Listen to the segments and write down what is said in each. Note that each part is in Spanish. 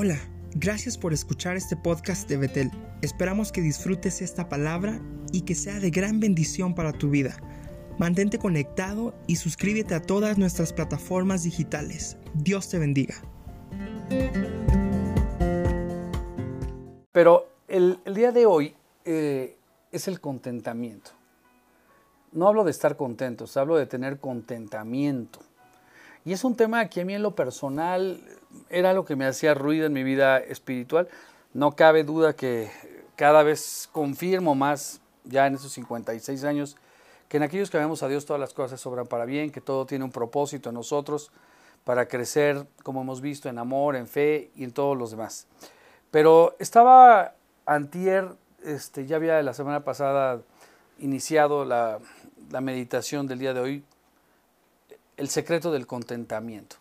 Hola, gracias por escuchar este podcast de Betel. Esperamos que disfrutes esta palabra y que sea de gran bendición para tu vida. Mantente conectado y suscríbete a todas nuestras plataformas digitales. Dios te bendiga. Pero el, día de hoy eh, es el contentamiento. No hablo de estar contentos, hablo de tener contentamiento. Y es un tema que a mí en lo personal era lo que me hacía ruido en mi vida espiritual. No cabe duda que cada vez confirmo más, ya en esos 56 años, que en aquellos que vemos a Dios todas las cosas sobran para bien, que todo tiene un propósito en nosotros para crecer, como hemos visto, en amor, en fe y en todos los demás. Pero estaba antier, este, ya había la semana pasada iniciado la, la meditación del día de hoy, el secreto del contentamiento.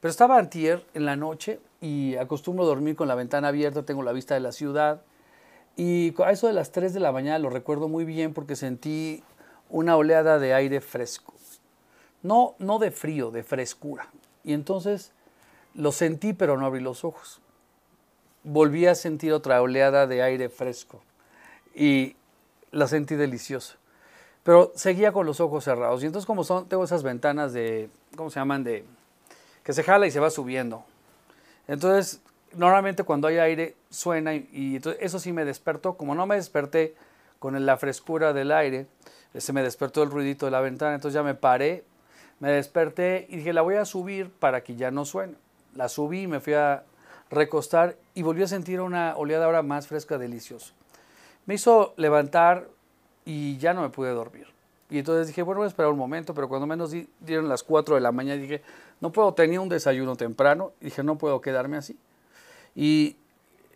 Pero estaba antier en la noche y acostumbro dormir con la ventana abierta, tengo la vista de la ciudad. Y a eso de las 3 de la mañana lo recuerdo muy bien porque sentí una oleada de aire fresco. No, no de frío, de frescura. Y entonces lo sentí pero no abrí los ojos. Volví a sentir otra oleada de aire fresco y la sentí deliciosa. Pero seguía con los ojos cerrados. Y entonces como son, tengo esas ventanas de, ¿cómo se llaman? De que se jala y se va subiendo. Entonces, normalmente cuando hay aire suena y, eso sí me despertó. Como no me desperté con la frescura del aire, se me despertó el ruidito de la ventana, entonces ya me paré, me desperté y dije, la voy a subir para que ya no suene. La subí, me fui a recostar y volví a sentir una oleada ahora más fresca, deliciosa. Me hizo levantar y ya no me pude dormir. Y entonces dije, bueno, voy a esperar un momento, pero cuando menos dieron las 4 de la mañana, dije, no puedo, tenía un desayuno temprano, y dije, no puedo quedarme así. Y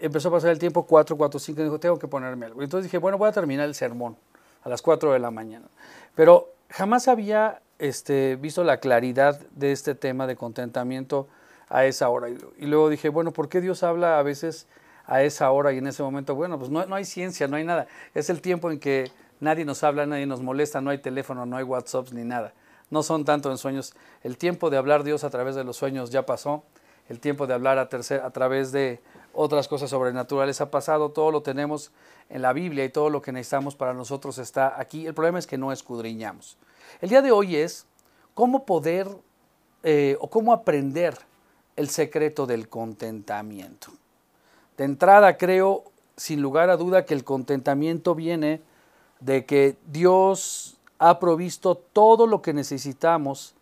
empezó a pasar el tiempo, 4, 4, 5, y dijo, tengo que ponerme algo. Entonces dije, bueno, voy a terminar el sermón a las 4 de la mañana. Pero jamás había este, visto la claridad de este tema de contentamiento a esa hora. Y, luego dije, bueno, ¿por qué Dios habla a veces a esa hora y en ese momento? Bueno, pues no, no hay ciencia, no hay nada. Es el tiempo en que nadie nos habla, nadie nos molesta, no hay teléfono, no hay WhatsApp ni nada. No son tanto en sueños. El tiempo de hablar Dios a través de los sueños ya pasó. El tiempo de hablar a, a través de otras cosas sobrenaturales ha pasado. Todo lo tenemos en la Biblia y todo lo que necesitamos para nosotros está aquí. El problema es que no escudriñamos. El día de hoy es cómo poder eh, o cómo aprender el secreto del contentamiento. De entrada creo, sin lugar a duda, que el contentamiento viene de que Dios ha provisto todo lo que necesitamos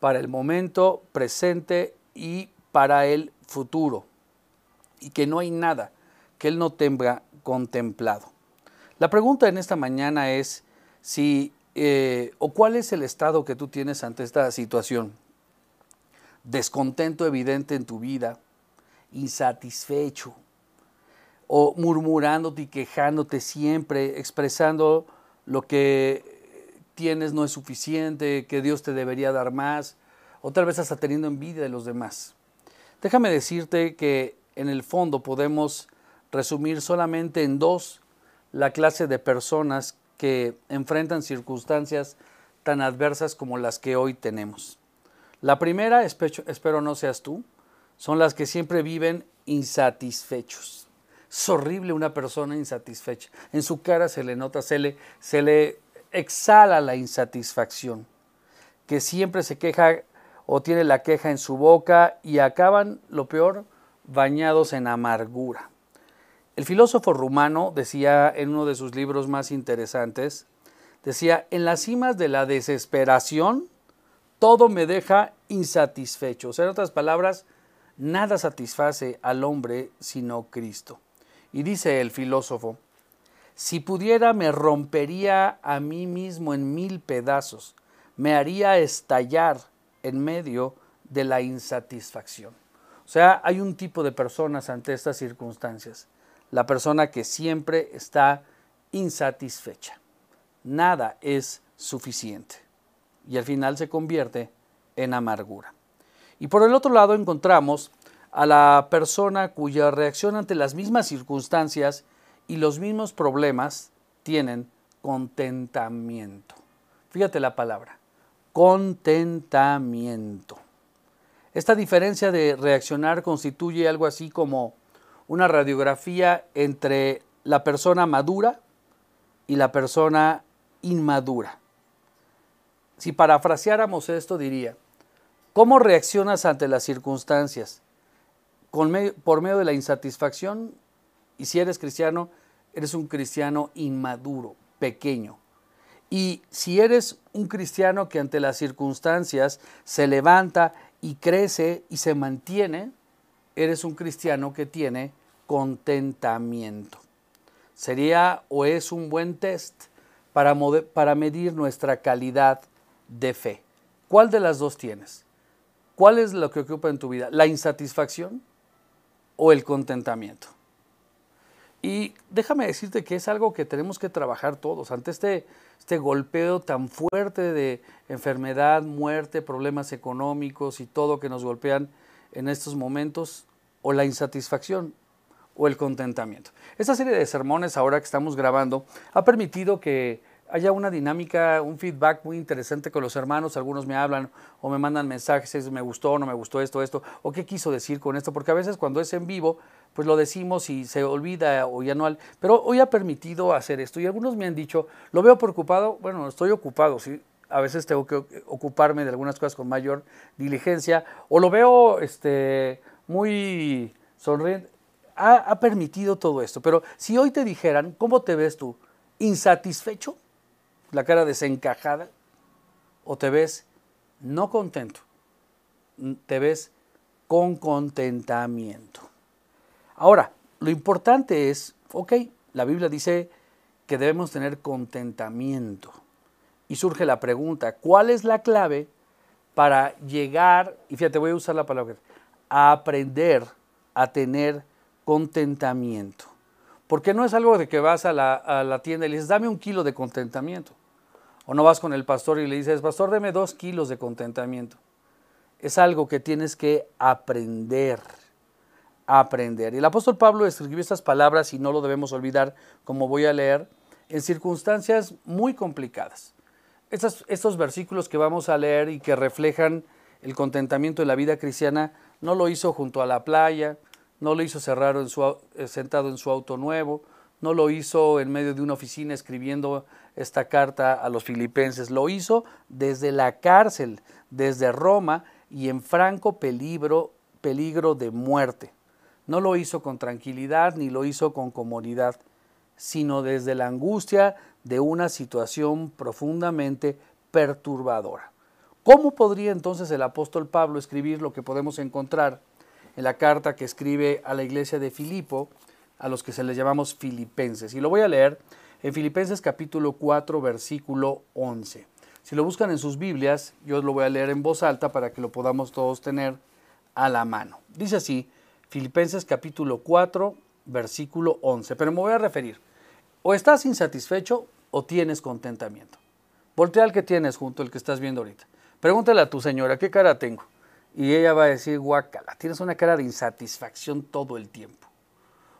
para el momento presente y para el futuro, y que no hay nada que Él no tenga contemplado. La pregunta en esta mañana es si eh, o cuál es el estado que tú tienes ante esta situación. Descontento evidente en tu vida, insatisfecho, o murmurándote y quejándote siempre, expresando lo que tienes no es suficiente, que Dios te debería dar más, o tal vez hasta teniendo envidia de los demás. Déjame decirte que en el fondo podemos resumir solamente en dos la clase de personas que enfrentan circunstancias tan adversas como las que hoy tenemos. La primera, espero no seas tú, son las que siempre viven insatisfechos. Es horrible una persona insatisfecha. En su cara se le nota, se le, se le exhala la insatisfacción, que siempre se queja o tiene la queja en su boca y acaban, lo peor, bañados en amargura. El filósofo rumano decía en uno de sus libros más interesantes, decía, en las cimas de la desesperación, todo me deja insatisfecho. O sea, en otras palabras, nada satisface al hombre sino Cristo. Y dice el filósofo, si pudiera me rompería a mí mismo en mil pedazos, me haría estallar en medio de la insatisfacción. O sea, hay un tipo de personas ante estas circunstancias. La persona que siempre está insatisfecha. Nada es suficiente. Y al final se convierte en amargura. Y por el otro lado encontramos a la persona cuya reacción ante las mismas circunstancias y los mismos problemas tienen contentamiento. Fíjate la palabra, contentamiento. Esta diferencia de reaccionar constituye algo así como una radiografía entre la persona madura y la persona inmadura. Si parafraseáramos esto, diría, ¿cómo reaccionas ante las circunstancias? por medio de la insatisfacción, y si eres cristiano, eres un cristiano inmaduro, pequeño. Y si eres un cristiano que ante las circunstancias se levanta y crece y se mantiene, eres un cristiano que tiene contentamiento. Sería o es un buen test para, para medir nuestra calidad de fe. ¿Cuál de las dos tienes? ¿Cuál es lo que ocupa en tu vida? ¿La insatisfacción o el contentamiento? Y déjame decirte que es algo que tenemos que trabajar todos. Ante este, este golpeo tan fuerte de enfermedad, muerte, problemas económicos y todo que nos golpean en estos momentos, o la insatisfacción o el contentamiento. Esta serie de sermones ahora que estamos grabando ha permitido que haya una dinámica, un feedback muy interesante con los hermanos. Algunos me hablan o me mandan mensajes, me gustó, no me gustó esto, esto, o qué quiso decir con esto, porque a veces cuando es en vivo, pues lo decimos y se olvida o ya no. Pero hoy ha permitido hacer esto y algunos me han dicho, lo veo preocupado, bueno, estoy ocupado, sí. A veces tengo que ocuparme de algunas cosas con mayor diligencia, o lo veo este, muy sonriente. Ha, ha permitido todo esto. Pero si hoy te dijeran, ¿cómo te ves tú? ¿Insatisfecho? la cara desencajada, o te ves no contento, te ves con contentamiento. Ahora, lo importante es, ok, la Biblia dice que debemos tener contentamiento. Y surge la pregunta, ¿cuál es la clave para llegar, y fíjate, voy a usar la palabra, a aprender a tener contentamiento? Porque no es algo de que vas a la, a la tienda y le dices, dame un kilo de contentamiento. O no vas con el pastor y le dices, pastor, deme dos kilos de contentamiento. Es algo que tienes que aprender, aprender. El apóstol Pablo escribió estas palabras y no lo debemos olvidar, como voy a leer, en circunstancias muy complicadas. Estos, estos versículos que vamos a leer y que reflejan el contentamiento de la vida cristiana, no lo hizo junto a la playa, no lo hizo cerrado en su, eh, sentado en su auto nuevo, no lo hizo en medio de una oficina escribiendo esta carta a los filipenses, lo hizo desde la cárcel, desde Roma y en franco peligro, peligro de muerte. No lo hizo con tranquilidad ni lo hizo con comodidad, sino desde la angustia de una situación profundamente perturbadora. ¿Cómo podría entonces el apóstol Pablo escribir lo que podemos encontrar en la carta que escribe a la iglesia de Filipo, a los que se les llamamos filipenses? Y lo voy a leer en Filipenses capítulo 4, versículo 11. Si lo buscan en sus Biblias, yo lo voy a leer en voz alta para que lo podamos todos tener a la mano. Dice así, Filipenses capítulo 4, versículo 11. Pero me voy a referir, o estás insatisfecho o tienes contentamiento. Voltea al que tienes junto al que estás viendo ahorita. Pregúntale a tu señora, ¿qué cara tengo? Y ella va a decir, guacala, tienes una cara de insatisfacción todo el tiempo.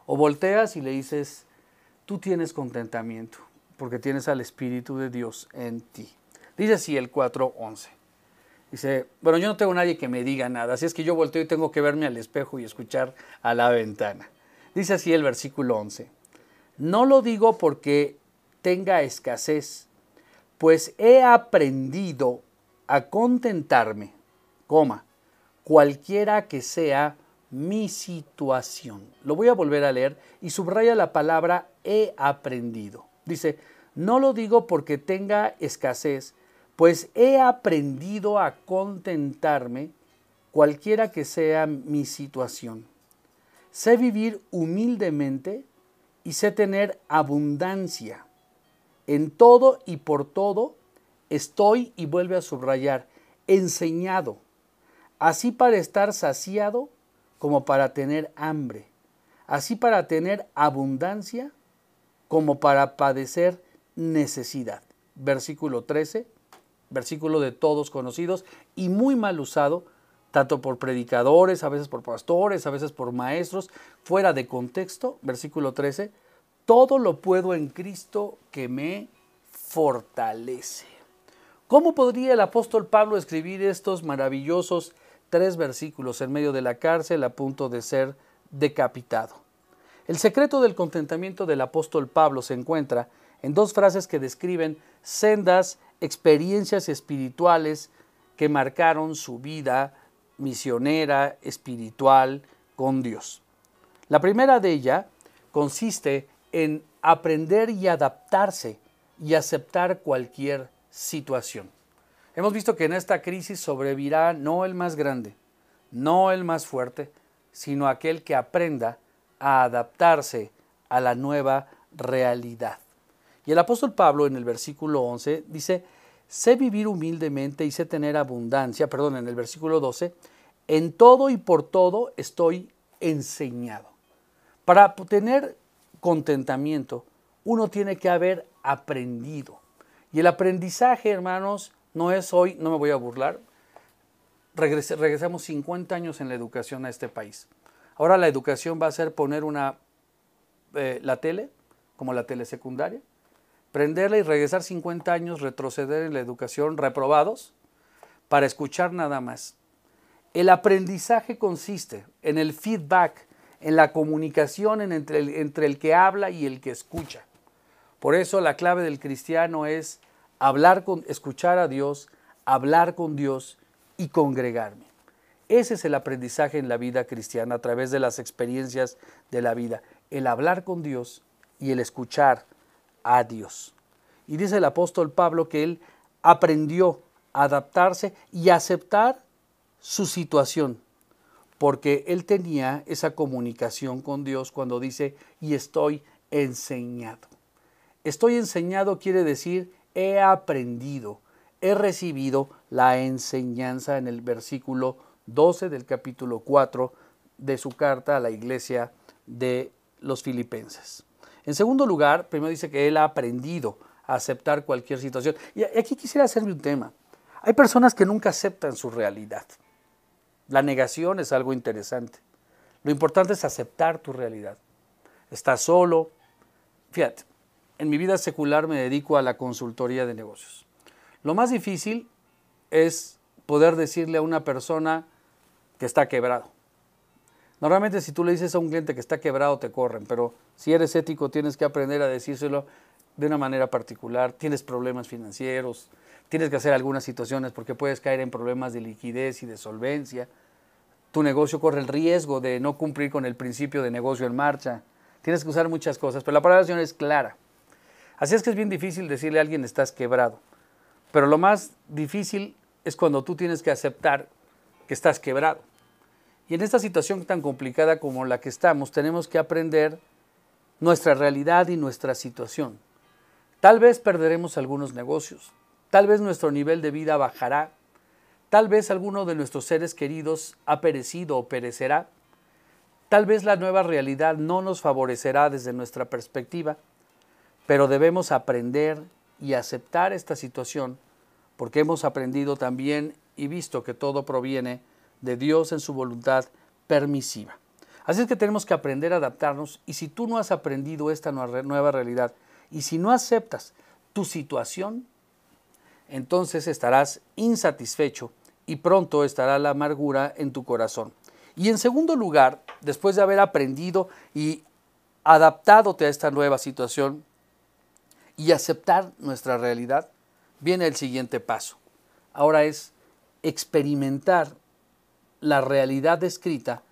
O volteas y le dices, tú tienes contentamiento porque tienes al Espíritu de Dios en ti. Dice así el 4.11. Dice, bueno, yo no tengo nadie que me diga nada, así es que yo volteo y tengo que verme al espejo y escuchar a la ventana. Dice así el versículo 11. No lo digo porque tenga escasez, pues he aprendido a contentarme, coma, cualquiera que sea mi situación. Lo voy a volver a leer y subraya la palabra he aprendido. Dice, no lo digo porque tenga escasez, pues he aprendido a contentarme cualquiera que sea mi situación. Sé vivir humildemente y sé tener abundancia. En todo y por todo estoy, y vuelve a subrayar, enseñado, así para estar saciado como para tener hambre, así para tener abundancia como para padecer necesidad. Versículo 13, versículo de todos conocidos y muy mal usado, tanto por predicadores, a veces por pastores, a veces por maestros, fuera de contexto, versículo 13, todo lo puedo en Cristo que me fortalece. ¿Cómo podría el apóstol Pablo escribir estos maravillosos tres versículos en medio de la cárcel a punto de ser decapitado. El secreto del contentamiento del apóstol Pablo se encuentra en dos frases que describen sendas experiencias espirituales que marcaron su vida misionera, espiritual, con Dios. La primera de ellas consiste en aprender y adaptarse y aceptar cualquier situación. Hemos visto que en esta crisis sobrevivirá no el más grande, no el más fuerte, sino aquel que aprenda a adaptarse a la nueva realidad. Y el apóstol Pablo en el versículo 11 dice, sé vivir humildemente y sé tener abundancia, perdón, en el versículo 12, en todo y por todo estoy enseñado. Para tener contentamiento, uno tiene que haber aprendido. Y el aprendizaje, hermanos, no es hoy, no me voy a burlar, regresamos 50 años en la educación a este país. Ahora la educación va a ser poner una, eh, la tele, como la tele secundaria, prenderla y regresar 50 años, retroceder en la educación, reprobados, para escuchar nada más. El aprendizaje consiste en el feedback, en la comunicación entre, el, entre el que habla y el que escucha. Por eso la clave del cristiano es hablar con, escuchar a Dios, hablar con Dios y congregarme. Ese es el aprendizaje en la vida cristiana a través de las experiencias de la vida, el hablar con Dios y el escuchar a. Y dice el apóstol Pablo que él aprendió a adaptarse y aceptar su situación, porque él tenía esa comunicación con Dios cuando dice, y estoy enseñado. Estoy enseñado quiere decir, he aprendido, he recibido la enseñanza en el versículo 12 del capítulo 4 de su carta a la iglesia de los filipenses. En segundo lugar, primero dice que él ha aprendido a aceptar cualquier situación. Y aquí quisiera hacerme un tema. Hay personas que nunca aceptan su realidad. La negación es algo interesante. Lo importante es aceptar tu realidad. Estás solo. Fíjate, en mi vida secular me dedico a la consultoría de negocios. Lo más difícil es poder decirle a una persona que está quebrado. Normalmente si tú le dices a un cliente que está quebrado te corren, pero si eres ético tienes que aprender a decírselo de una manera particular. Tienes problemas financieros, tienes que hacer algunas situaciones porque puedes caer en problemas de liquidez y de solvencia. Tu negocio corre el riesgo de no cumplir con el principio de negocio en marcha. Tienes que usar muchas cosas, pero la palabra es clara. Así es que es bien difícil decirle a alguien estás quebrado. Pero lo más difícil es cuando tú tienes que aceptar que estás quebrado. Y en esta situación tan complicada como la que estamos, tenemos que aprender nuestra realidad y nuestra situación. Tal vez perderemos algunos negocios, tal vez nuestro nivel de vida bajará, tal vez alguno de nuestros seres queridos ha perecido o perecerá, tal vez la nueva realidad no nos favorecerá desde nuestra perspectiva, pero debemos aprender y aceptar esta situación porque hemos aprendido también y visto que todo proviene de Dios en su voluntad permisiva. Así es que tenemos que aprender a adaptarnos y si tú no has aprendido esta nueva realidad y si no aceptas tu situación, entonces estarás insatisfecho y pronto estará la amargura en tu corazón. Y en segundo lugar, después de haber aprendido y adaptadote a esta nueva situación y aceptar nuestra realidad, viene el siguiente paso. Ahora es experimentar la realidad descrita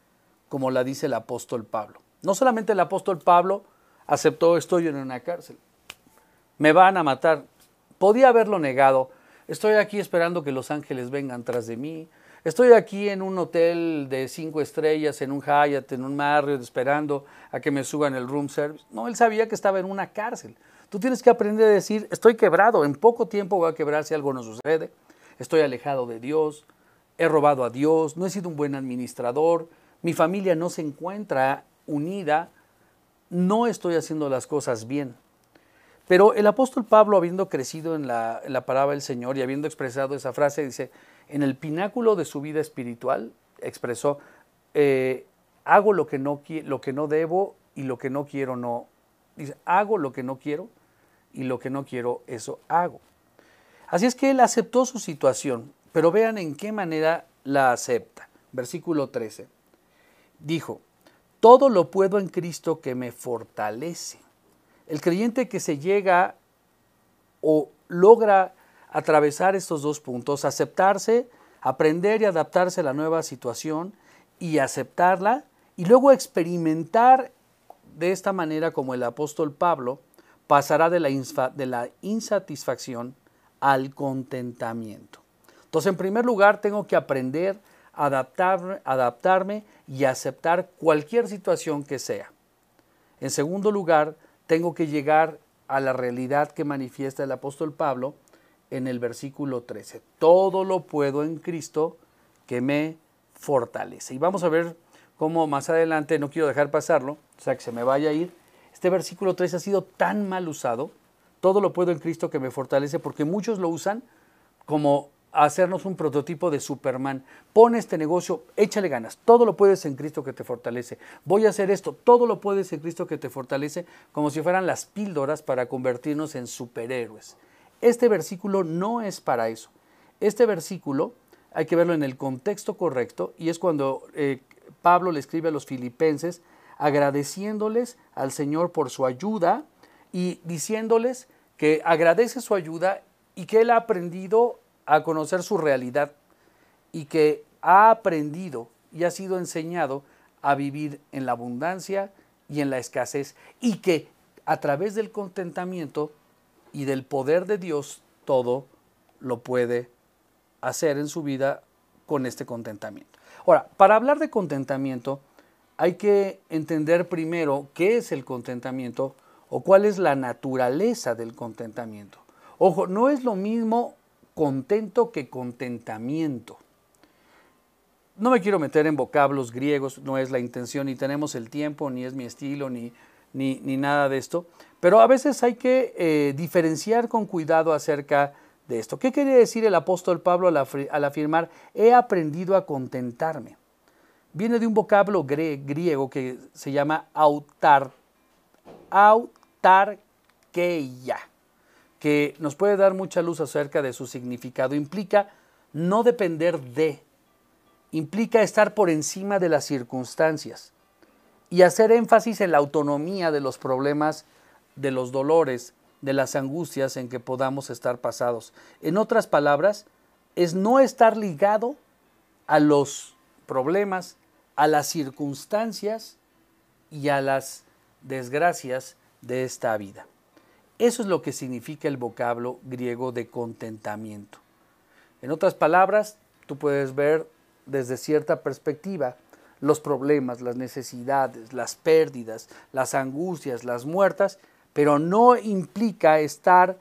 como la dice el apóstol Pablo. No solamente el apóstol Pablo aceptó estoy en una cárcel, me van a matar. Podía haberlo negado. Estoy aquí esperando que los ángeles vengan tras de mí. Estoy aquí en un hotel de cinco estrellas, en un Hyatt, en un Marriott, esperando a que me suban el room service. No, él sabía que estaba en una cárcel. Tú tienes que aprender a decir, estoy quebrado, en poco tiempo voy a quebrar si algo no sucede. Estoy alejado de Dios, he robado a Dios, no he sido un buen administrador, mi familia no se encuentra unida, no estoy haciendo las cosas bien. Pero el apóstol Pablo, habiendo crecido en la, palabra del Señor y habiendo expresado esa frase, dice, en el pináculo de su vida espiritual, expresó, eh, hago lo que, no, lo que no debo y lo que no quiero no. Dice, hago lo que no quiero y lo que no quiero, eso hago. Así es que él aceptó su situación, pero vean en qué manera la acepta. versículo 13. Dijo, todo lo puedo en Cristo que me fortalece. El creyente que se llega o logra atravesar estos dos puntos, aceptarse, aprender y adaptarse a la nueva situación y aceptarla, y luego experimentar de esta manera como el apóstol Pablo pasará de la, de la insatisfacción al contentamiento. Entonces, en primer lugar, tengo que aprender a adaptar, adaptarme y aceptar cualquier situación que sea. En segundo lugar, tengo que llegar a la realidad que manifiesta el apóstol Pablo en el versículo 13. Todo lo puedo en Cristo que me fortalece. Y vamos a ver cómo más adelante, no quiero dejar pasarlo, o sea, que se me vaya a ir. Este versículo 13 ha sido tan mal usado, todo lo puedo en Cristo que me fortalece, porque muchos lo usan como hacernos un prototipo de Superman. Pon este negocio, échale ganas, todo lo puedes en Cristo que te fortalece. Voy a hacer esto, todo lo puedes en Cristo que te fortalece, como si fueran las píldoras para convertirnos en superhéroes. Este versículo no es para eso. Este versículo hay que verlo en el contexto correcto y es cuando eh, Pablo le escribe a los filipenses agradeciéndoles al Señor por su ayuda y diciéndoles que agradece su ayuda y que él ha aprendido a conocer su realidad y que ha aprendido y ha sido enseñado a vivir en la abundancia y en la escasez y que a través del contentamiento y del poder de Dios todo lo puede hacer en su vida con este contentamiento. Ahora, para hablar de contentamiento, hay que entender primero qué es el contentamiento o cuál es la naturaleza del contentamiento. Ojo, no es lo mismo contento que contentamiento. No me quiero meter en vocablos griegos, no es la intención, ni tenemos el tiempo, ni es mi estilo, ni, ni, nada de esto, pero a veces hay que eh, diferenciar con cuidado acerca de esto. ¿Qué quiere decir el apóstol Pablo al, afirmar, he aprendido a contentarme? Viene de un vocablo griego que se llama autar, autarkeia, que nos puede dar mucha luz acerca de su significado. Implica no depender de, implica estar por encima de las circunstancias y hacer énfasis en la autonomía de los problemas, de los dolores, de las angustias en que podamos estar pasados. En otras palabras, es no estar ligado a los problemas, a las circunstancias y a las desgracias de esta vida. Eso es lo que significa el vocablo griego de contentamiento. En otras palabras, tú puedes ver desde cierta perspectiva los problemas, las necesidades, las pérdidas, las angustias, las muertas, pero no implica estar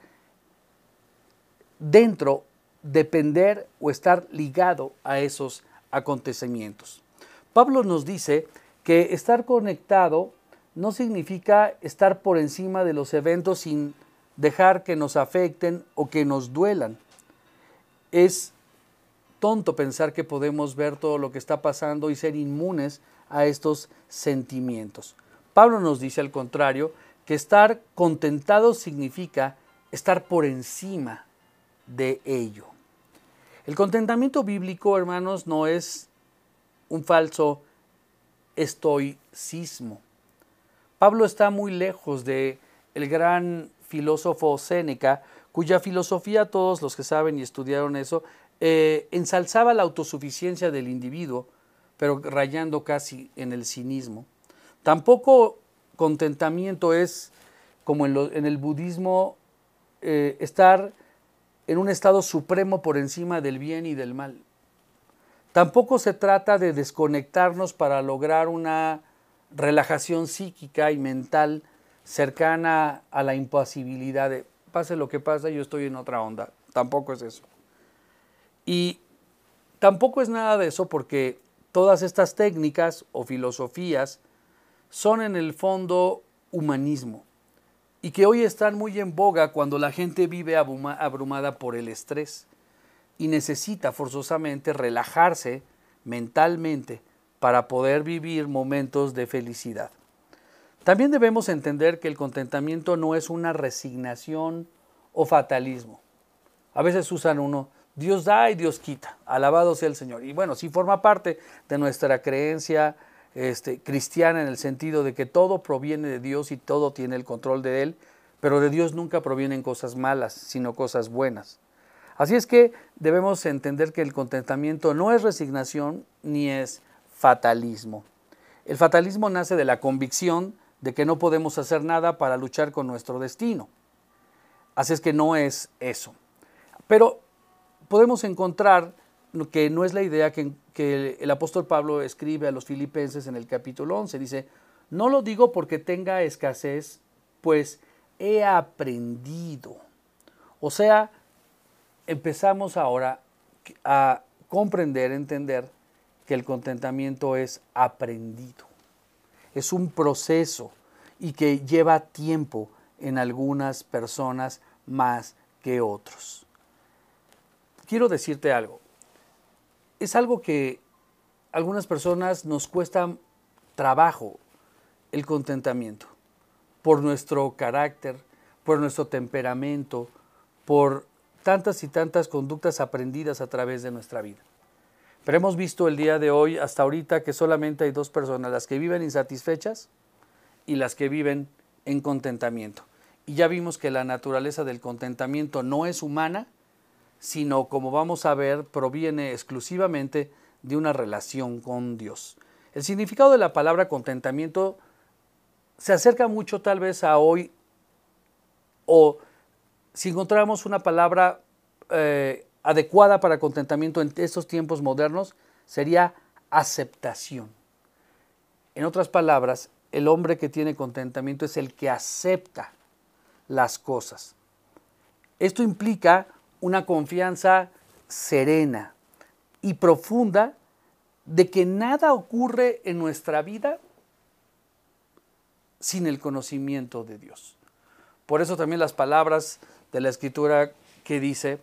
dentro, depender o estar ligado a esos acontecimientos. Pablo nos dice que estar conectado no significa estar por encima de los eventos sin dejar que nos afecten o que nos duelan. Es tonto pensar que podemos ver todo lo que está pasando y ser inmunes a estos sentimientos. Pablo nos dice al contrario que estar contentado significa estar por encima de ello. El contentamiento bíblico, hermanos, no es un falso estoicismo. Pablo está muy lejos de el gran filósofo Séneca, cuya filosofía todos los que saben y estudiaron eso eh, ensalzaba la autosuficiencia del individuo, pero rayando casi en el cinismo. Tampoco contentamiento es, como en, el budismo, eh, estar en un estado supremo por encima del bien y del mal. Tampoco se trata de desconectarnos para lograr una relajación psíquica y mental cercana a la impasibilidad de pase lo que pase, yo estoy en otra onda. Tampoco es eso. Y tampoco es nada de eso porque todas estas técnicas o filosofías son en el fondo humanismo y que hoy están muy en boga cuando la gente vive abrumada por el estrés y necesita forzosamente relajarse mentalmente para poder vivir momentos de felicidad. También debemos entender que el contentamiento no es una resignación o fatalismo. A veces usan uno Dios da y Dios quita. Alabado sea el Señor. Y bueno, sí forma parte de nuestra creencia este, cristiana en el sentido de que todo proviene de Dios y todo tiene el control de Él, pero de Dios nunca provienen cosas malas, sino cosas buenas. Así es que debemos entender que el contentamiento no es resignación ni es fatalismo. El fatalismo nace de la convicción de que no podemos hacer nada para luchar con nuestro destino. Así es que no es eso. Pero podemos encontrar que no es la idea que, el apóstol Pablo escribe a los filipenses en el capítulo 11. Dice, no lo digo porque tenga escasez, pues he aprendido. O sea, empezamos ahora a comprender, entender que el contentamiento es aprendido. Es un proceso y que lleva tiempo en algunas personas más que otros. Quiero decirte algo. Es algo que a algunas personas nos cuesta trabajo el contentamiento por nuestro carácter, por nuestro temperamento, por tantas y tantas conductas aprendidas a través de nuestra vida. Pero hemos visto el día de hoy, hasta ahorita, que solamente hay dos personas, las que viven insatisfechas y las que viven en contentamiento. Y ya vimos que la naturaleza del contentamiento no es humana, sino, como vamos a ver, proviene exclusivamente de una relación con Dios. El significado de la palabra contentamiento se acerca mucho tal vez a hoy, o si encontramos una palabra eh, adecuada para contentamiento en estos tiempos modernos, sería aceptación. En otras palabras, el hombre que tiene contentamiento es el que acepta las cosas. Esto implica una confianza serena y profunda de que nada ocurre en nuestra vida sin el conocimiento de Dios. Por eso también las palabras de la escritura que dice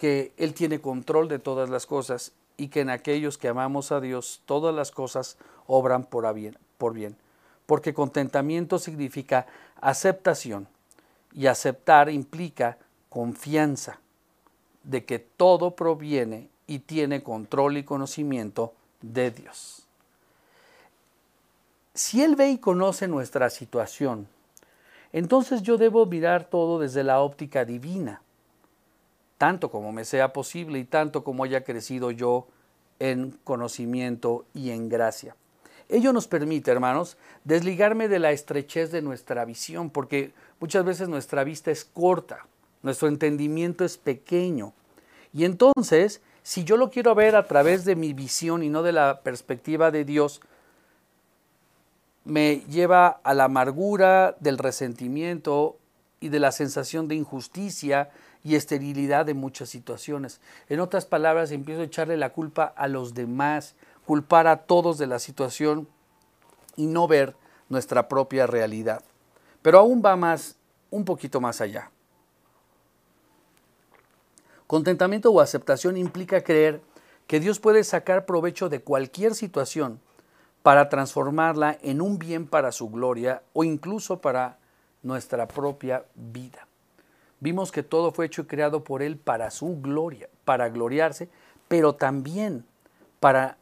que Él tiene control de todas las cosas y que en aquellos que amamos a Dios todas las cosas obran por bien. Por bien. Porque contentamiento significa aceptación y aceptar implica confianza de que todo proviene y tiene control y conocimiento de Dios. Si Él ve y conoce nuestra situación, entonces yo debo mirar todo desde la óptica divina, tanto como me sea posible y tanto como haya crecido yo en conocimiento y en gracia. Ello nos permite, hermanos, desligarme de la estrechez de nuestra visión, porque muchas veces nuestra vista es corta, nuestro entendimiento es pequeño. Y entonces, si yo lo quiero ver a través de mi visión y no de la perspectiva de Dios, me lleva a la amargura del resentimiento y de la sensación de injusticia y esterilidad de muchas situaciones. En otras palabras, empiezo a echarle la culpa a los demás, culpar a todos de la situación y no ver nuestra propia realidad. Pero aún va más, un poquito más allá. Contentamiento o aceptación implica creer que Dios puede sacar provecho de cualquier situación para transformarla en un bien para su gloria o incluso para nuestra propia vida. Vimos que todo fue hecho y creado por Él para su gloria, para gloriarse, pero también para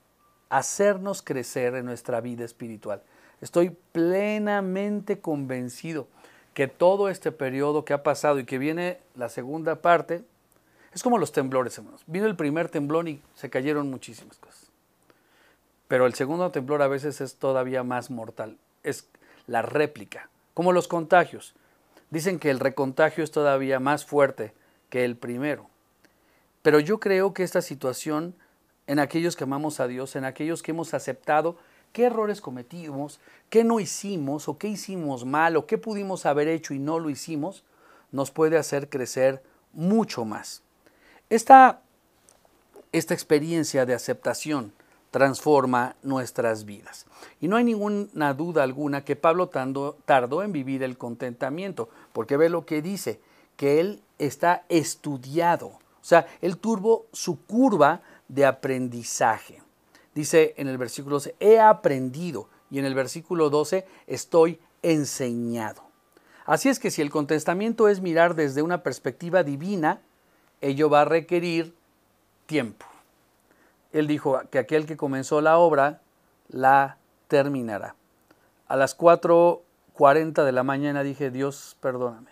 hacernos crecer en nuestra vida espiritual. Estoy plenamente convencido que todo este periodo que ha pasado y que viene la segunda parte, es como los temblores, hermanos. Vino el primer temblor y se cayeron muchísimas cosas. Pero el segundo temblor a veces es todavía más mortal, es la réplica, como los contagios. Dicen que el recontagio es todavía más fuerte que el primero. Pero yo creo que esta situación, en aquellos que amamos a Dios, en aquellos que hemos aceptado qué errores cometimos, qué no hicimos o qué hicimos mal o qué pudimos haber hecho y no lo hicimos, nos puede hacer crecer mucho más. Esta, esta experiencia de aceptación, transforma nuestras vidas. Y no hay ninguna duda alguna que Pablo tardó en vivir el contentamiento, porque ve lo que dice, que él está estudiado, o sea, él tuvo su curva de aprendizaje. Dice en el versículo 12, he aprendido, y en el versículo 12, estoy enseñado. Así es que si el contentamiento es mirar desde una perspectiva divina, ello va a requerir tiempo. Él dijo que aquel que comenzó la obra la terminará. A las 4.40 de la mañana dije, Dios, perdóname.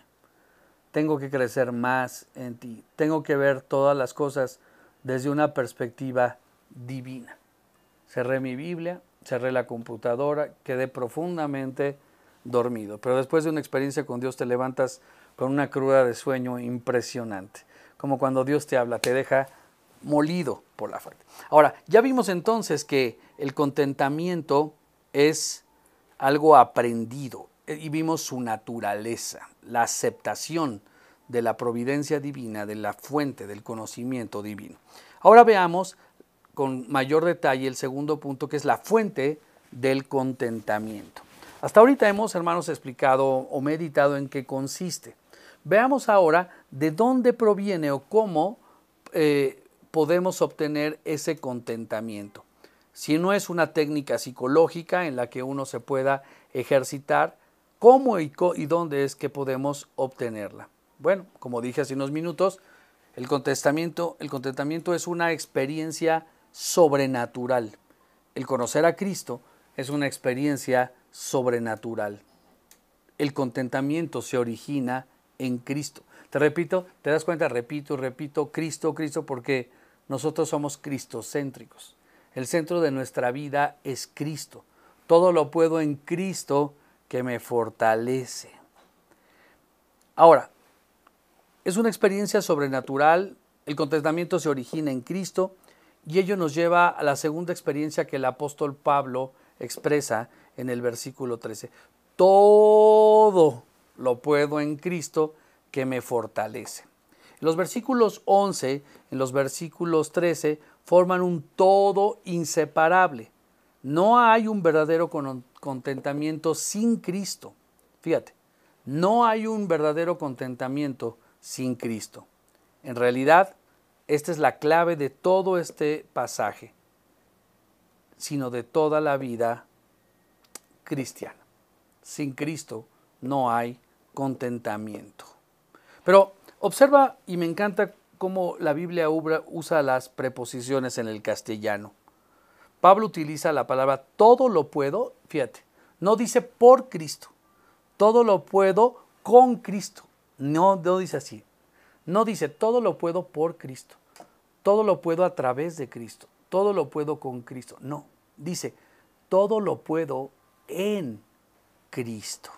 Tengo que crecer más en ti. Tengo que ver todas las cosas desde una perspectiva divina. Cerré mi Biblia, cerré la computadora, quedé profundamente dormido. Pero después de una experiencia con Dios te levantas con una cruda de sueño impresionante. Como cuando Dios te habla, te deja molido por la falta. Ahora, ya vimos entonces que el contentamiento es algo aprendido eh, y vimos su naturaleza, la aceptación de la providencia divina, de la fuente del conocimiento divino. Ahora veamos con mayor detalle el segundo punto, que es la fuente del contentamiento. Hasta ahorita hemos, hermanos, explicado o meditado en qué consiste. Veamos ahora de dónde proviene o cómo eh, podemos obtener ese contentamiento. Si no es una técnica psicológica en la que uno se pueda ejercitar, ¿cómo y, dónde es que podemos obtenerla? Bueno, como dije hace unos minutos, el contentamiento, el contentamiento es una experiencia sobrenatural. El conocer a Cristo es una experiencia sobrenatural. El contentamiento se origina en Cristo. Te repito, te das cuenta, repito, repito, Cristo, Cristo, porque nosotros somos cristocéntricos. El centro de nuestra vida es Cristo. Todo lo puedo en Cristo que me fortalece. Ahora, es una experiencia sobrenatural, el contentamiento se origina en Cristo y ello nos lleva a la segunda experiencia que el apóstol Pablo expresa en el versículo 13. Todo lo puedo en Cristo que me fortalece. Los versículos 11, en los versículos 13, forman un todo inseparable. No hay un verdadero contentamiento sin Cristo. Fíjate, no hay un verdadero contentamiento sin Cristo. En realidad, esta es la clave de todo este pasaje, sino de toda la vida cristiana. Sin Cristo no hay contentamiento. Pero observa y me encanta cómo la Biblia usa las preposiciones en el castellano. Pablo utiliza la palabra todo lo puedo, fíjate, no dice por Cristo, todo lo puedo con Cristo. No, no dice así. No dice todo lo puedo por Cristo, todo lo puedo a través de Cristo, todo lo puedo con Cristo. No, dice todo lo puedo en Cristo.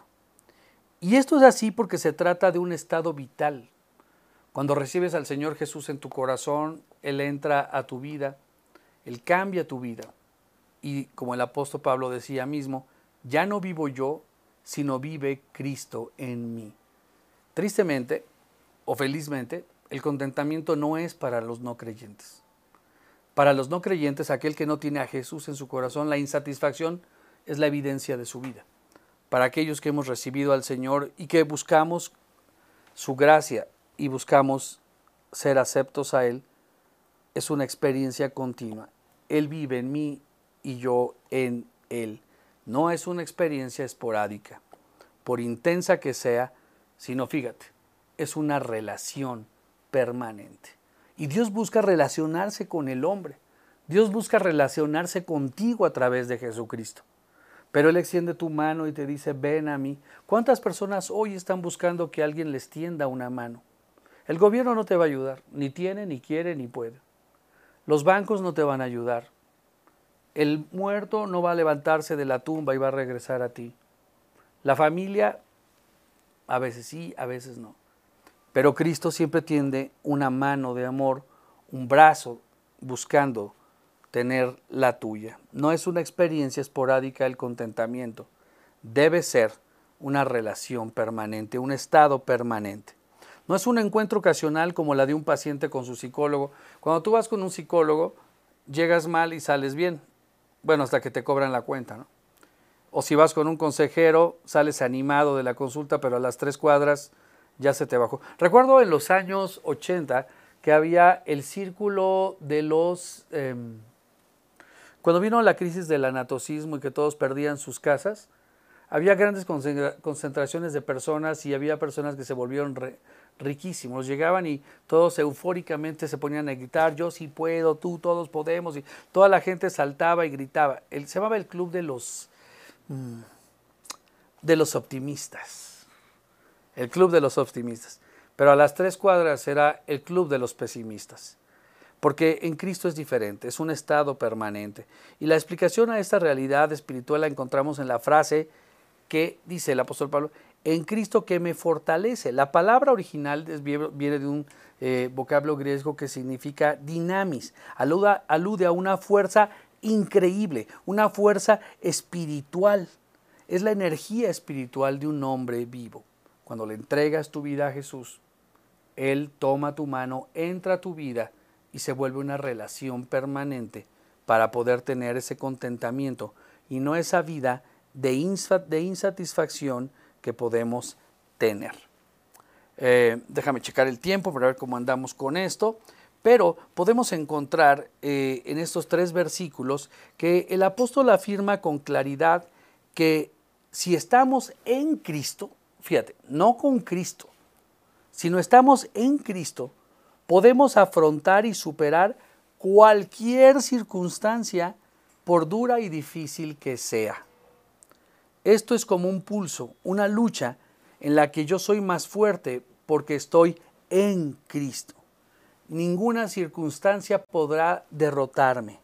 Y esto es así porque se trata de un estado vital. Cuando recibes al Señor Jesús en tu corazón, Él entra a tu vida, Él cambia tu vida. Y como el apóstol Pablo decía mismo, ya no vivo yo, sino vive Cristo en mí. Tristemente, o felizmente, el contentamiento no es para los no creyentes. Para los no creyentes, aquel que no tiene a Jesús en su corazón, la insatisfacción es la evidencia de su vida. Para aquellos que hemos recibido al Señor y que buscamos su gracia y buscamos ser aceptos a Él, es una experiencia continua. Él vive en mí y yo en Él. No es una experiencia esporádica, por intensa que sea, sino fíjate, es una relación permanente. Y Dios busca relacionarse con el hombre. Dios busca relacionarse contigo a través de Jesucristo. Pero Él extiende tu mano y te dice, ven a mí. ¿Cuántas personas hoy están buscando que alguien les tienda una mano? El gobierno no te va a ayudar, ni tiene, ni quiere, ni puede. Los bancos no te van a ayudar. El muerto no va a levantarse de la tumba y va a regresar a ti. La familia, a veces sí, a veces no. Pero Cristo siempre tiende una mano de amor, un brazo buscando tener la tuya. No es una experiencia esporádica el contentamiento. Debe ser una relación permanente, un estado permanente. No es un encuentro ocasional como la de un paciente con su psicólogo. Cuando tú vas con un psicólogo, llegas mal y sales bien. Bueno, hasta que te cobran la cuenta, ¿no? O si vas con un consejero, sales animado de la consulta, pero a las tres cuadras ya se te bajó. Recuerdo en los años 80 que había el círculo de los... Em, cuando vino la crisis del anatocismo y que todos perdían sus casas, había grandes concentraciones de personas y había personas que se volvieron riquísimos. Llegaban y todos eufóricamente se ponían a gritar, yo sí puedo, tú, todos podemos. Y toda la gente saltaba y gritaba. se llamaba el club de los, mm, de los optimistas. El club de los optimistas. Pero a las tres cuadras era el club de los pesimistas. Porque en Cristo es diferente, es un estado permanente. Y la explicación a esta realidad espiritual la encontramos en la frase que dice el apóstol Pablo, en Cristo que me fortalece. La palabra original viene de un eh, vocablo griego que significa dinamis, alude a una fuerza increíble, una fuerza espiritual. Es la energía espiritual de un hombre vivo. Cuando le entregas tu vida a Jesús, Él toma tu mano, entra a tu vida y se vuelve una relación permanente para poder tener ese contentamiento y no esa vida de, insatisfacción que podemos tener. Eh, déjame checar el tiempo para ver cómo andamos con esto. Pero podemos encontrar eh, en estos tres versículos que el apóstol afirma con claridad que si estamos en Cristo, fíjate, no con Cristo, sino estamos en Cristo, podemos afrontar y superar cualquier circunstancia, por dura y difícil que sea. Esto es como un pulso, una lucha en la que yo soy más fuerte porque estoy en Cristo. Ninguna circunstancia podrá derrotarme.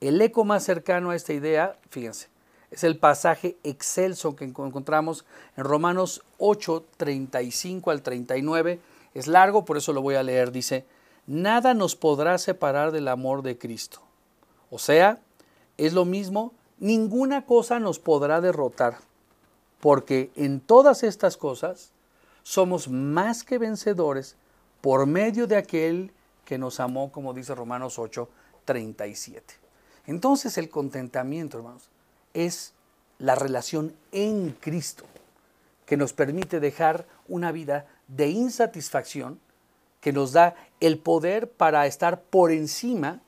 El eco más cercano a esta idea, fíjense, es el pasaje excelso que encontramos en Romanos 8, 35 al 39. Es largo, por eso lo voy a leer. Dice, nada nos podrá separar del amor de Cristo. O sea, es lo mismo ninguna cosa nos podrá derrotar, porque en todas estas cosas somos más que vencedores por medio de aquel que nos amó, como dice Romanos 8, 37. Entonces el contentamiento, hermanos, es la relación en Cristo que nos permite dejar una vida de insatisfacción, que nos da el poder para estar por encima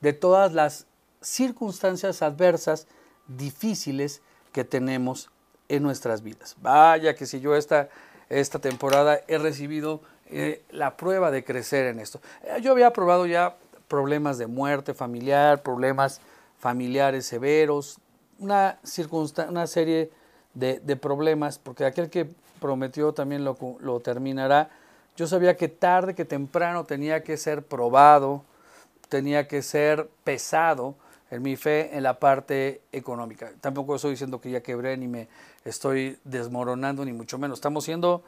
de todas las circunstancias adversas difíciles que tenemos en nuestras vidas. Vaya que si yo esta, esta temporada he recibido eh, la prueba de crecer en esto. Eh, yo había probado ya problemas de muerte familiar, problemas familiares severos, una, una serie de, problemas, porque aquel que prometió también lo terminará. Yo sabía que tarde que temprano tenía que ser probado, tenía que ser pesado, en mi fe en la parte económica. Tampoco estoy diciendo que ya quebré ni me estoy desmoronando, ni mucho menos. Estamos siendo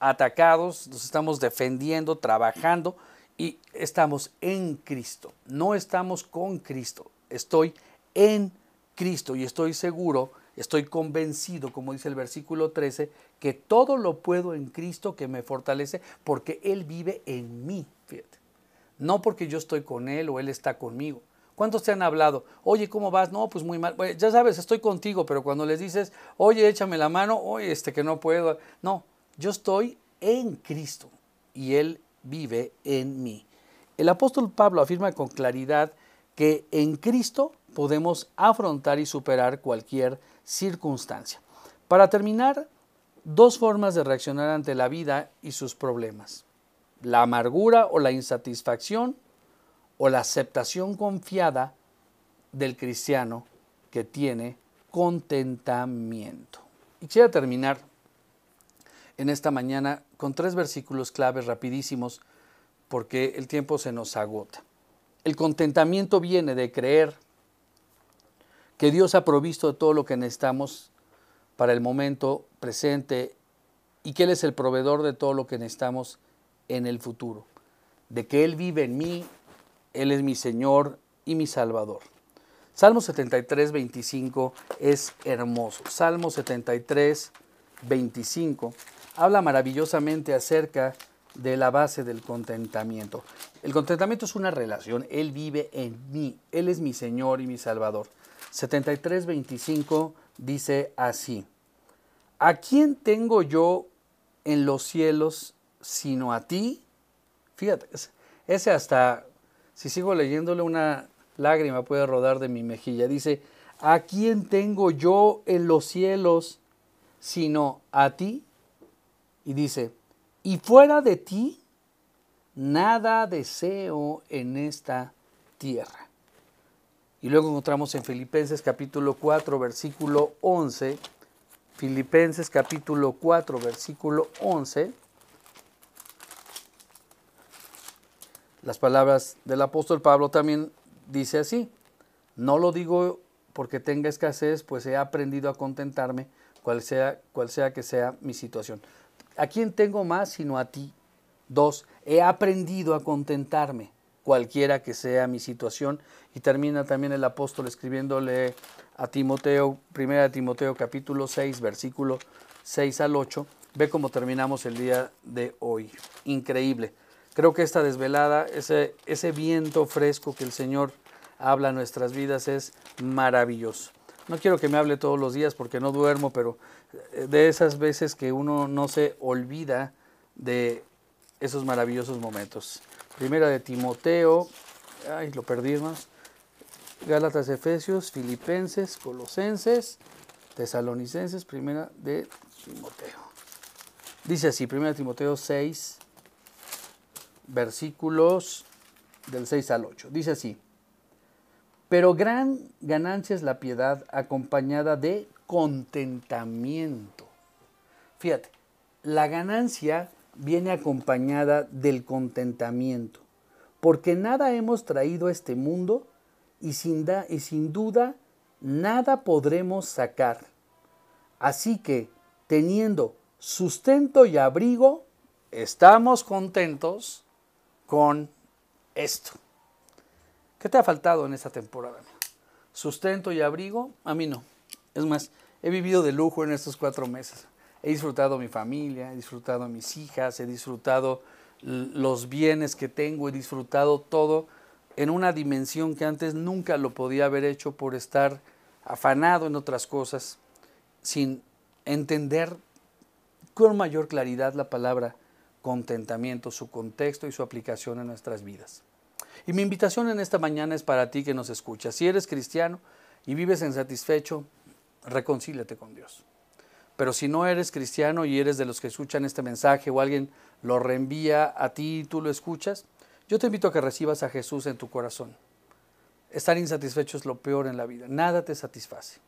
atacados, nos estamos defendiendo, trabajando y estamos en Cristo. No estamos con Cristo, estoy en Cristo y estoy seguro, estoy convencido, como dice el versículo 13, que todo lo puedo en Cristo que me fortalece porque Él vive en mí. Fíjate. No porque yo estoy con Él o Él está conmigo. ¿Cuántos te han hablado? Oye, ¿cómo vas? No, pues muy mal. ya sabes, estoy contigo, pero cuando les dices, oye, échame la mano, oye, este que no puedo. No, yo estoy en Cristo y Él vive en mí. El apóstol Pablo afirma con claridad que en Cristo podemos afrontar y superar cualquier circunstancia. Para terminar, dos formas de reaccionar ante la vida y sus problemas. La amargura o la insatisfacción o la aceptación confiada del cristiano que tiene contentamiento. Y quisiera terminar en esta mañana con tres versículos claves rapidísimos porque el tiempo se nos agota. El contentamiento viene de creer que Dios ha provisto todo lo que necesitamos para el momento presente y que Él es el proveedor de todo lo que necesitamos en el futuro. De que Él vive en mí, él es mi Señor y mi Salvador. Salmo 73, 25 es hermoso. Salmo 73, 25 habla maravillosamente acerca de la base del contentamiento. El contentamiento es una relación. Él vive en mí. Él es mi Señor y mi Salvador. 73, 25 dice así. ¿A quién tengo yo en los cielos sino a ti? Fíjate, ese hasta si sigo leyéndole una lágrima puede rodar de mi mejilla. Dice, ¿a quién tengo yo en los cielos sino a ti? Y dice, y fuera de ti, nada deseo en esta tierra. Y luego encontramos en Filipenses capítulo 4, versículo 11, Filipenses capítulo 4, versículo 11, las palabras del apóstol Pablo también dice así, no lo digo porque tenga escasez, pues he aprendido a contentarme, cual sea, cual sea que sea mi situación. ¿A quién tengo más sino a ti? Dos, he aprendido a contentarme, cualquiera que sea mi situación. Y termina también el apóstol escribiéndole a Timoteo, primera Timoteo capítulo 6, versículo 6 al 8. Ve cómo terminamos el día de hoy. Increíble. Creo que esta desvelada, ese, ese viento fresco que el Señor habla en nuestras vidas es maravilloso. No quiero que me hable todos los días porque no duermo, pero eh, de esas veces que uno no se olvida de esos maravillosos momentos. Primera de Timoteo, ay, lo perdí más. Gálatas, Efesios, Filipenses, Colosenses, Tesalonicenses, primera de Timoteo. Dice así, primera de Timoteo 6, versículos del 6 al 8. Dice así, pero gran ganancia es la piedad acompañada de contentamiento. Fíjate, la ganancia viene acompañada del contentamiento, porque nada hemos traído a este mundo y sin, y sin duda nada podremos sacar. Así que, teniendo sustento y abrigo, estamos contentos con esto. ¿Qué te ha faltado en esta temporada? ¿Sustento y abrigo? A mí no. Es más, he vivido de lujo en estos cuatro meses. He disfrutado mi familia, he disfrutado mis hijas, he disfrutado los bienes que tengo, he disfrutado todo en una dimensión que antes nunca lo podía haber hecho por estar afanado en otras cosas, sin entender con mayor claridad la palabra contentamiento, su contexto y su aplicación en nuestras vidas. Y mi invitación en esta mañana es para ti que nos escuchas. Si eres cristiano y vives insatisfecho, reconcíliate con Dios. Pero si no eres cristiano y eres de los que escuchan este mensaje o alguien lo reenvía a ti y tú lo escuchas, yo te invito a que recibas a Jesús en tu corazón. Estar insatisfecho es lo peor en la vida. Nada te satisface.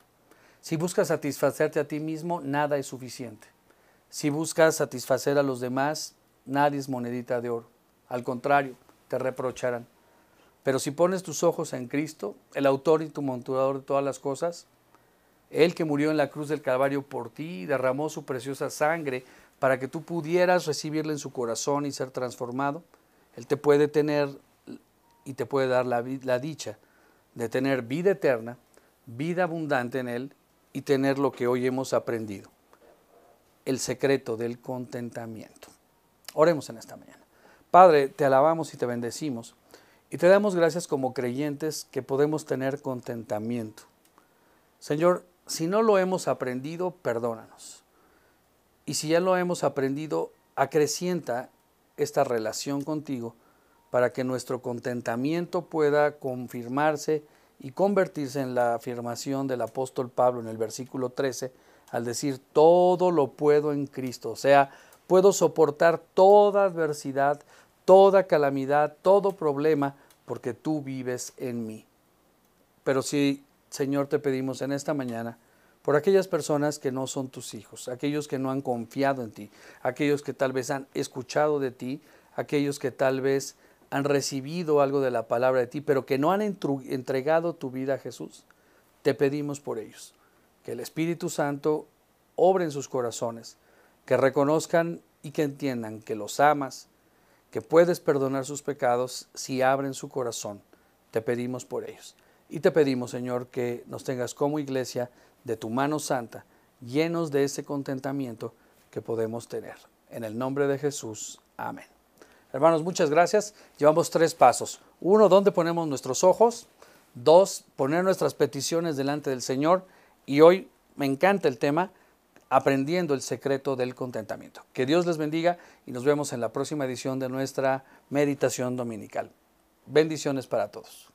Si buscas satisfacerte a ti mismo, nada es suficiente. Si buscas satisfacer a los demás, nadie es monedita de oro. Al contrario, te reprocharán. Pero si pones tus ojos en Cristo, el autor y tu monturador de todas las cosas, él que murió en la cruz del Calvario por ti, derramó su preciosa sangre para que tú pudieras recibirla en su corazón y ser transformado. Él te puede tener y te puede dar la, la dicha de tener vida eterna, vida abundante en Él y tener lo que hoy hemos aprendido, el secreto del contentamiento. Oremos en esta mañana. Padre, te alabamos y te bendecimos y te damos gracias como creyentes que podemos tener contentamiento. Señor, si no lo hemos aprendido, perdónanos. Y si ya lo hemos aprendido, acrecienta esta relación contigo para que nuestro contentamiento pueda confirmarse y convertirse en la afirmación del apóstol Pablo en el versículo 13 al decir todo lo puedo en Cristo, o sea, puedo soportar toda adversidad, toda calamidad, todo problema, porque tú vives en mí. Pero si Señor, te pedimos en esta mañana por aquellas personas que no son tus hijos, aquellos que no han confiado en ti, aquellos que tal vez han escuchado de ti, aquellos que tal vez han recibido algo de la palabra de ti, pero que no han entregado tu vida a Jesús. Te pedimos por ellos, que el Espíritu Santo obre en sus corazones, que reconozcan y que entiendan que los amas, que puedes perdonar sus pecados si abren su corazón. Te pedimos por ellos. Y te pedimos, Señor, que nos tengas como iglesia de tu mano santa, llenos de ese contentamiento que podemos tener. En el nombre de Jesús. Amén. Hermanos, muchas gracias. Llevamos tres pasos. Uno, ¿dónde ponemos nuestros ojos? Dos, poner nuestras peticiones delante del Señor. Y hoy me encanta el tema, aprendiendo el secreto del contentamiento. Que Dios les bendiga y nos vemos en la próxima edición de nuestra meditación dominical. Bendiciones para todos.